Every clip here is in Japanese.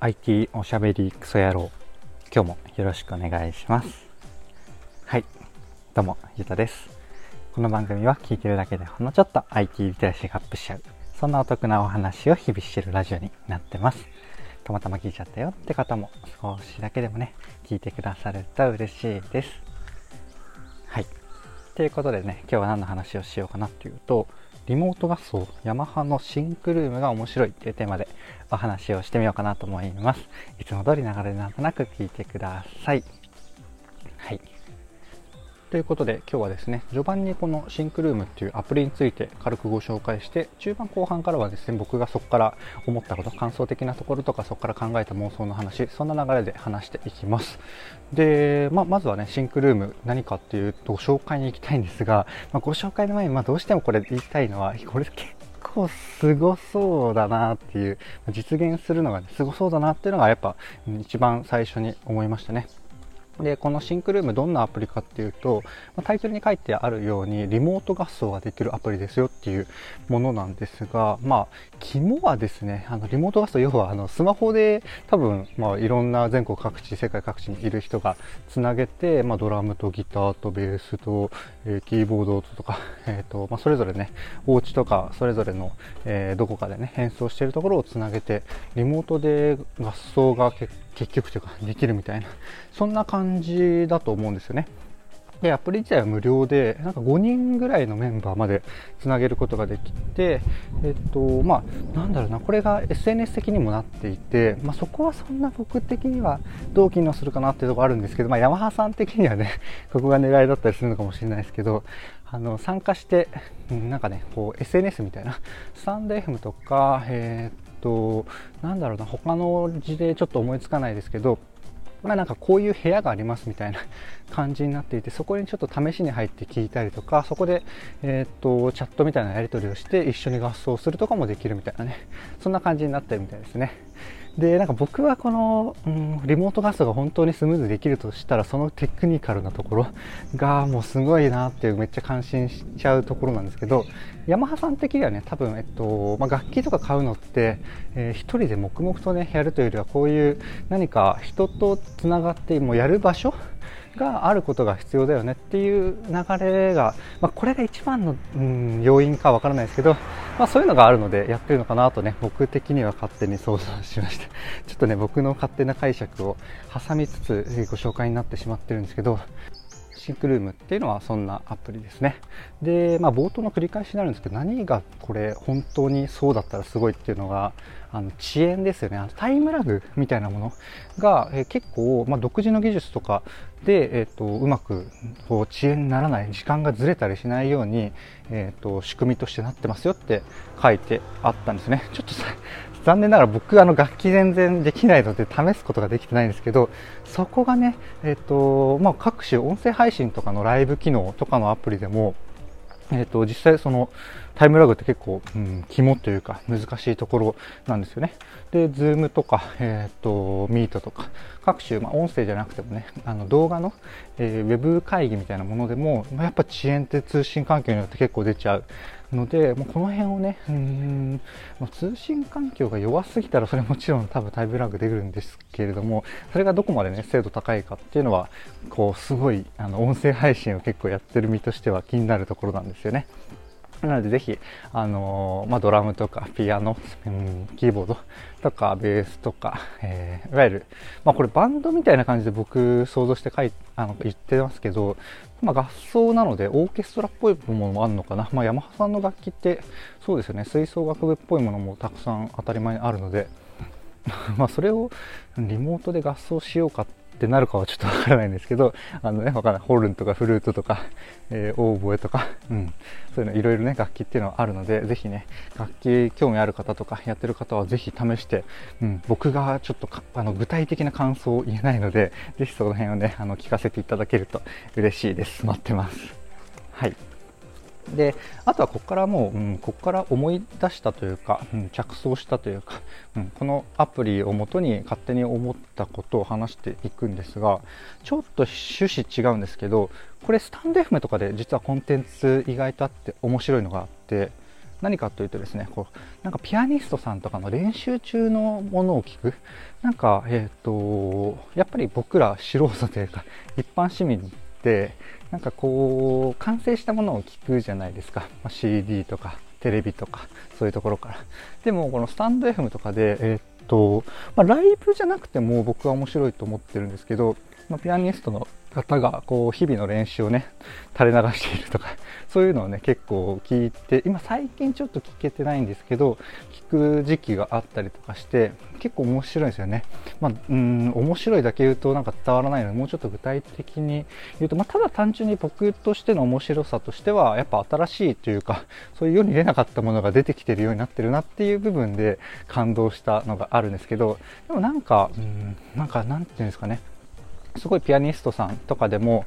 IT おしゃべりクソ野郎。今日もよろしくお願いします。はい。どうもゆうたです。この番組は聞いてるだけでほんのちょっと IT リテラシーがアップしちゃう。そんなお得なお話を日々してるラジオになってます。たまたま聞いちゃったよって方も少しだけでもね聞いてくださると嬉しいです。はい。ということでね今日は何の話をしようかなっていうとリモート合奏ヤマハのシンクルームが面白いっていうテーマでお話をしてみようかなと思います。いつも通り流れなんとなく聞いてください。はい。ということで今日はですね序盤にこのシンクルームっていうアプリについて軽くご紹介して中盤後半からはですね僕がそこから思ったこと感想的なところとかそこから考えた妄想の話そんな流れで話していきます。で、まあ、まずはねシンクルーム何かっていうと紹介に行きたいんですが、まあ、ご紹介の前にまどうしてもこれ言いたいのはこれ結構すごそうだなっていう実現するのが、ね、すごそうだなっていうのがやっぱ一番最初に思いましたね。でこのシンクルームどんなアプリかっていうとタイトルに書いてあるようにリモート合奏ができるアプリですよっていうものなんですがまあ肝はですねあのリモート合奏要はあのスマホで多分、まあ、いろんな全国各地世界各地にいる人がつなげて、まあ、ドラムとギターとベースと、えー、キーボードとか、えーとまあ、それぞれねお家とかそれぞれの、えー、どこかでね演奏しているところをつなげてリモートで合奏が結構結局というかできるみたいなそんな感じだと思うんですよね。で、アプリ自体は無料で、なんか5人ぐらいのメンバーまでつなげることができて、えっと、まあ、なんだろうな、これが SNS 的にもなっていて、まあ、そこはそんな僕的にはどう機能するかなっていうところあるんですけど、まあ、ヤマハさん的にはね、ここが狙いだったりするのかもしれないですけど、あの、参加して、なんかね、こう、SNS みたいな、スタンド FM とか、えー、となんだろうな他の字でちょっと思いつかないですけどまあなんかこういう部屋がありますみたいな 感じになっていてそこにちょっと試しに入って聞いたりとかそこで、え、っとチャットみたいなやり取りをして一緒に合奏するとかもできるみたいなね。そんな感じになってるみたいですね。でなんか僕はこの、うん、リモートガスが本当にスムーズできるとしたらそのテクニカルなところ がもうすごいなっていうめっちゃ感心しちゃうところなんですけどヤマハさん的にはね多分、えっとまあ、楽器とか買うのって、えー、一人で黙々とねやるというよりはこういう何か人とつながってもうやる場所 があることが必要だよねっていう流れが、まあ、これが一番の、うん、要因かわからないですけど、まあ、そういうのがあるのでやってるのかなとね僕的には勝手に想像しました ちょっとね僕の勝手な解釈を挟みつつご紹介になってしまってるんですけど。シンクルームっていうのはそんなアプリですね。で、まあ、冒頭の繰り返しになるんですけど、何がこれ本当にそうだったらすごいっていうのが、あの遅延ですよね。あのタイムラグみたいなものが、え結構、まあ、独自の技術とかで、えっ、ー、と、うまくこう遅延にならない、時間がずれたりしないように、え、ー、と、仕組みとしてなってますよって書いてあったんですね。ちょっと残念ながら僕あの楽器全然できないので試すことができてないんですけどそこがね、えーとまあ、各種音声配信とかのライブ機能とかのアプリでも、えーと、実際そのタイムラグって結構、うん、肝というか難しいところなんですよね。で、Zoom とか、えっ、ー、と、Meet とか、各種、まあ、音声じゃなくてもね、あの動画の、えー、ウェブ会議みたいなものでも、まあ、やっぱ遅延って通信環境によって結構出ちゃうので、もうこの辺をね、うん、通信環境が弱すぎたらそれもちろん多分タイムラグ出るんですけれども、それがどこまでね、精度高いかっていうのは、こう、すごい、あの、音声配信を結構やってる身としては気になるところなんですよね。なのでぜひ、あのー、まあ、ドラムとかピアノ、うん、キーボードとかベースとか、えー、いわゆる、まあ、これバンドみたいな感じで僕想像して書いあの言ってますけど、まあ、合奏なのでオーケストラっぽいものもあるのかな、まあ、ヤマハさんの楽器ってそうですよね。吹奏楽部っぽいものもたくさん当たり前にあるので。まあそれをリモートで合奏しようかっってなるかはちょっとわからないんですけど、あのね、わかんない。ホルンとかフルートとか、えー、オーボエとか、うん。そういうのいろいろね、楽器っていうのはあるので、ぜひね、楽器興味ある方とかやってる方はぜひ試して、うん、僕がちょっとあの具体的な感想を言えないので、ぜひその辺をね、あの聞かせていただけると嬉しいです。待ってます。はい。であとはここからもう、うん、ここから思い出したというか、うん、着想したというか、うん、このアプリをもとに勝手に思ったことを話していくんですがちょっと趣旨違うんですけどこれスタンド FM とかで実はコンテンツ意外とあって面白いのがあって何かというとですねこうなんかピアニストさんとかの練習中のものを聞く。なんかえっ、ー、とやっぱり僕ら素人というか一般市民ってなんかこう完成したものを聞くじゃないですか、まあ、CD とかテレビとかそういうところから。でもこのスタンド FM とかでえっ、と、まあ、ライブじゃなくても僕は面白いと思ってるんですけど、まあ、ピアニストの方がこう日々の練習をね垂れ流しているとか そういうのをね結構聞いて今最近ちょっと聞けてないんですけど聞く時期があったりとかして結構面白いですよね。まあ、うん面白いだけ言うとなんか伝わらないのでもうちょっと具体的に言うと、まあ、ただ単純に僕としての面白さとしてはやっぱ新しいというかそういう世に出なかったものが出てきてるようになってるなっていう部分で感動したのがあるんですけどでもなんかうんなんかなんていうんですかねすごいピアニストさんとかでも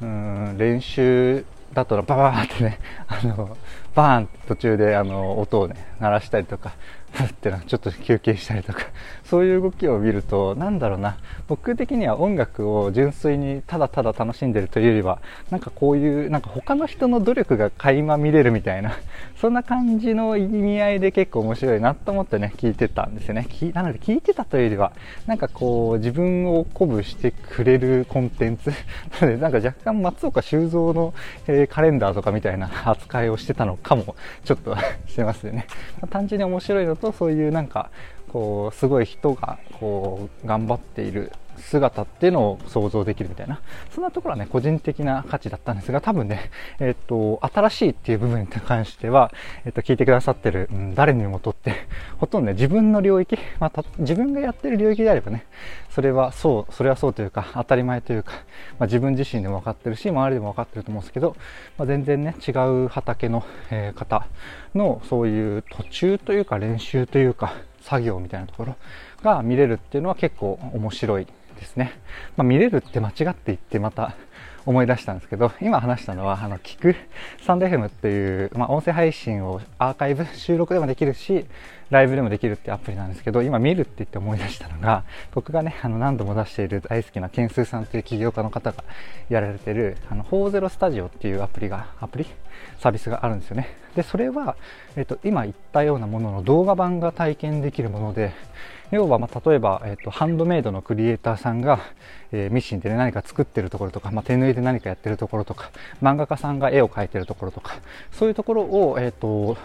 うん練習だとババーってねあのバーンって途中であの音をね鳴らしたりとかふってなちょっと休憩したりとかそういう動きを見るとなんだろうな。僕的には音楽を純粋にただただ楽しんでるというよりはなんかこういうなんか他の人の努力が垣間見れるみたいな そんな感じの意味合いで結構面白いなと思ってね聞いてたんですよね。なので聞いてたというよりはなんかこう自分を鼓舞してくれるコンテンツ。なのでなんか若干松岡修造の、えー、カレンダーとかみたいな扱いをしてたのかかもちょっとしてますよね、まあ、単純に面白いのとそういうなんかこうすごい人がこう頑張っている姿っていうのを想像できるみたいな。そんなところはね個人的な価値だったんですが多分ね、えっ、と新しいっていう部分に関しては、えっ、と聞いてくださってる、うん、誰にもとってほとんどね自分の領域、まあ、自分がやってる領域であればねそれはそうそれはそうというか当たり前というか、まあ、自分自身でも分かってるし周りでも分かってると思うんですけど、まあ、全然ね違う畑の、えー、方のそういう途中というか練習というか作業みたいなところが見れるっていうのは結構面白いですね。まあ、見れるって間違って言ってまた 思い出したんですけど、今話したのは、あの、聞くスタンド FM っていう、まあ、音声配信をアーカイブ、収録でもできるし、ライブでもできるってアプリなんですけど、今見るって言って思い出したのが、僕がね、あの、何度も出している大好きなケンスーさんという起業家の方がやられてる、あの、40スタジオっていうアプリが、アプリ？サービスがあるんですよね。で、それは、えっと、今言ったようなものの動画版が体験できるもので、要は、まあ、例えば、えっと、ハンドメイドのクリエイターさんが、えー、ミシンで、ね、何か作ってるところとか、まあ、手縫いで何かやってるところとか、漫画家さんが絵を描いてるところとか、そういうところを、えっと、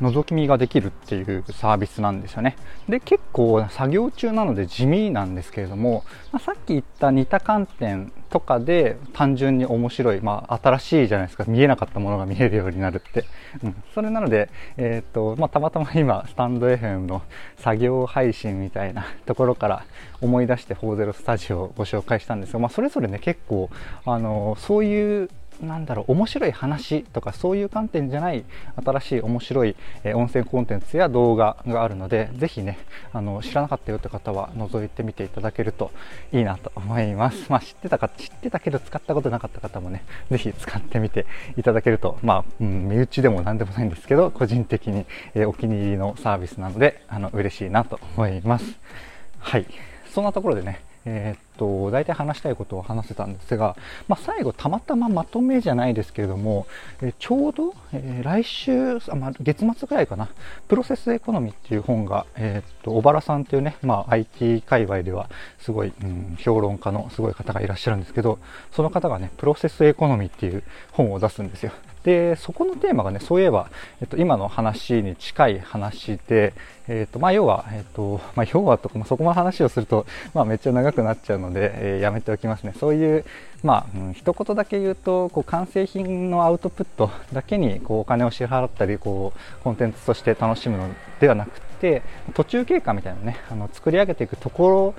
覗き見ができるっていうサービスなんですよね。で、結構作業中なので地味なんですけれども、まあ、さっき言った似た観点とかで単純に面白い、まあ、新しいじゃないですか、見えなかったものが見えるようになるって。うん、それなので、えっ、と、まあ、たまたま今、スタンド FM の作業配信みたいなところから思い出して40スタジオをご紹介したんですが、まあ、それぞれね、結構、あの、そういうなんだろう面白い話とかそういう観点じゃない新しい面白い、え音声コンテンツや動画があるのでぜひねあの知らなかったよって方は覗いてみていただけるといいなと思います、まあ、知ってたか知ってたけど使ったことなかった方もねぜひ使ってみていただけるとまあ、うん、身内でも何でもないんですけど個人的に、えお気に入りのサービスなのであの嬉しいなと思います。はい。そんなところでねえー、と、大体話したいことを話せたんですが、まあ、最後たまたままとめじゃないですけれども、えちょうど、えー、来週あ、まあ、月末ぐらいかな、プロセスエコノミーっていう本が、えー、っと、小原さんっていうね、まあ、IT 界隈ではすごい、うん、評論家のすごい方がいらっしゃるんですけど、その方がね、プロセスエコノミーっていう本を出すんですよ。で、そこのテーマがね、そういえば、えっと、今の話に近い話で、えっと、まあ、要は、えっと、まあ、要はとか、まあ、そこの話をすると、まあ、めっちゃ長くなっちゃうので、でえー、やめておきますね。そういう、まあ、うん、一言だけ言うと、こう、完成品のアウトプット だけに、こう、お金を支払ったり、こう、コンテンツとして楽しむのではなくて、途中経過みたいなね、あの、作り上げていくところ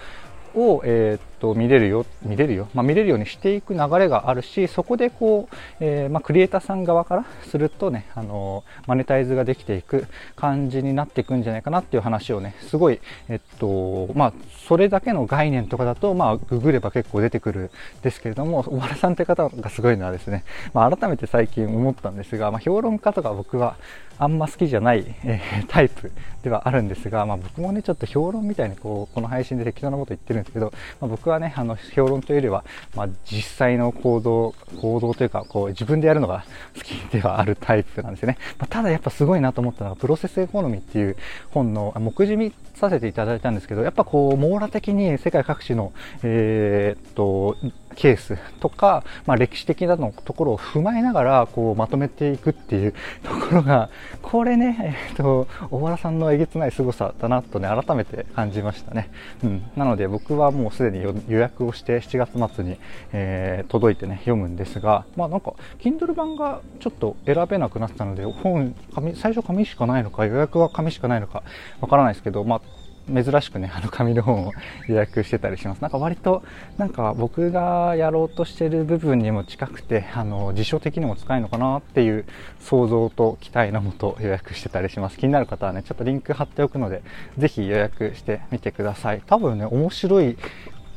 を、えー、っと見れるよ見れるよ、まあ、見れるようにしていく流れがあるしそこでこう、えー、まあ、クリエイターさん側からするとねあのマネタイズができていく感じになっていくんじゃないかなっていう話をねすごいえっとまあそれだけの概念とかだとまあググれば結構出てくるですけれども小原さんという方がすごいのはですね、まあ、改めて最近思ったんですが、ま、評論家とか僕はあんま好きじゃない、えー、タイプではあるんですが、ま、僕もねちょっと評論みたいにこうこの配信で適当なこと言ってるんるんですけど、まあ、僕はね、あの、評論というよりは、まあ、実際の行動、行動というか、こう、自分でやるのが 好きではあるタイプなんですよね。まあ、ただやっぱすごいなと思ったのが、プロセスエコノミーっていう本の、目次見させていただいたんですけど、やっぱこう、網羅的に世界各地の、えー、っと、ケースとか、まあ、歴史的なのところを踏まえながらこうまとめていくっていう ところがこれね、えっと小原さんのえげつない凄さだなとね改めて感じましたね、うん、なので僕はもうすでに予約をして7月末に、えー、届いてね読むんですがまあなんか Kindle 版がちょっと選べなくなったので本紙最初紙しかないのか予約は紙しかないのかわからないですけどまあ珍しくね、あの紙の本を予約してたりします。なんか割と、なんか僕がやろうとしてる部分にも近くて、あの、辞書的にも使えるのかなっていう想像と期待のもと予約してたりします。気になる方はね、ちょっとリンク貼っておくので、ぜひ予約してみてください。多分ね、面白い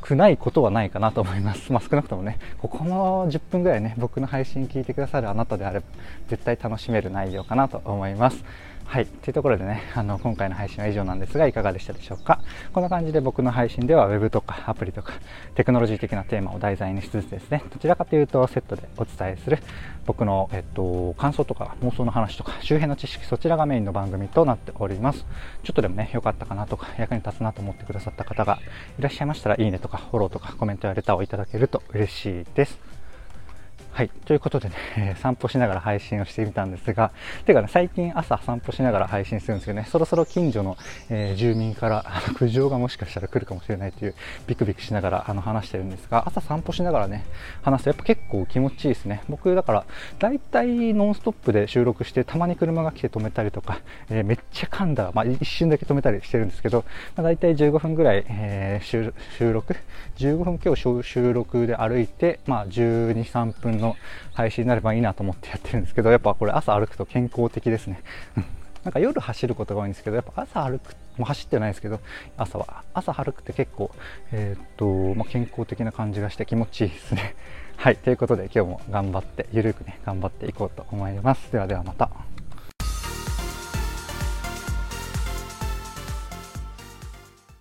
くないことはないかなと思います。まあ、少なくともね、ここの10分ぐらいね、僕の配信聞いてくださるあなたであれば、絶対楽しめる内容かなと思います。はい。というところでね、あの、今回の配信は以上なんですが、いかがでしたでしょうか？こんな感じで僕の配信では Web とかアプリとかテクノロジー的なテーマを題材にしつつですね、どちらかというとセットでお伝えする僕の、えっと、感想とか妄想の話とか周辺の知識、そちらがメインの番組となっております。ちょっとでもね、良かったかなとか、役に立つなと思ってくださった方がいらっしゃいましたら、いいねとかフォローとかコメントやレターをいただけると嬉しいです。はい。ということでね、え、散歩しながら配信をしてみたんですが、てかね、最近朝散歩しながら配信するんですけどね、そろそろ近所の、えー、住民からあの苦情がもしかしたら来るかもしれないという、ビクビクしながらあの話してるんですが、朝散歩しながらね、話すとやっぱ結構気持ちいいですね。僕、だから、大体ノンストップで収録して、たまに車が来て止めたりとか、えー、めっちゃ噛んだ、まあ、一瞬だけ止めたりしてるんですけど、まあ、大体15分ぐらい、えー、収録、15分今日収録で歩いて、まあ、12、3分のの配信になればいいなと思ってやってるんですけど、やっぱこれ朝歩くと健康的ですね。なんか夜走ることが多いんですけど、やっぱ朝歩く、もう走ってないですけど、朝は。朝歩くって結構、えー、っと、まあ、健康的な感じがして気持ちいいですね。はい。ということで今日も頑張って、ゆるくね、頑張っていこうと思います。ではではまた。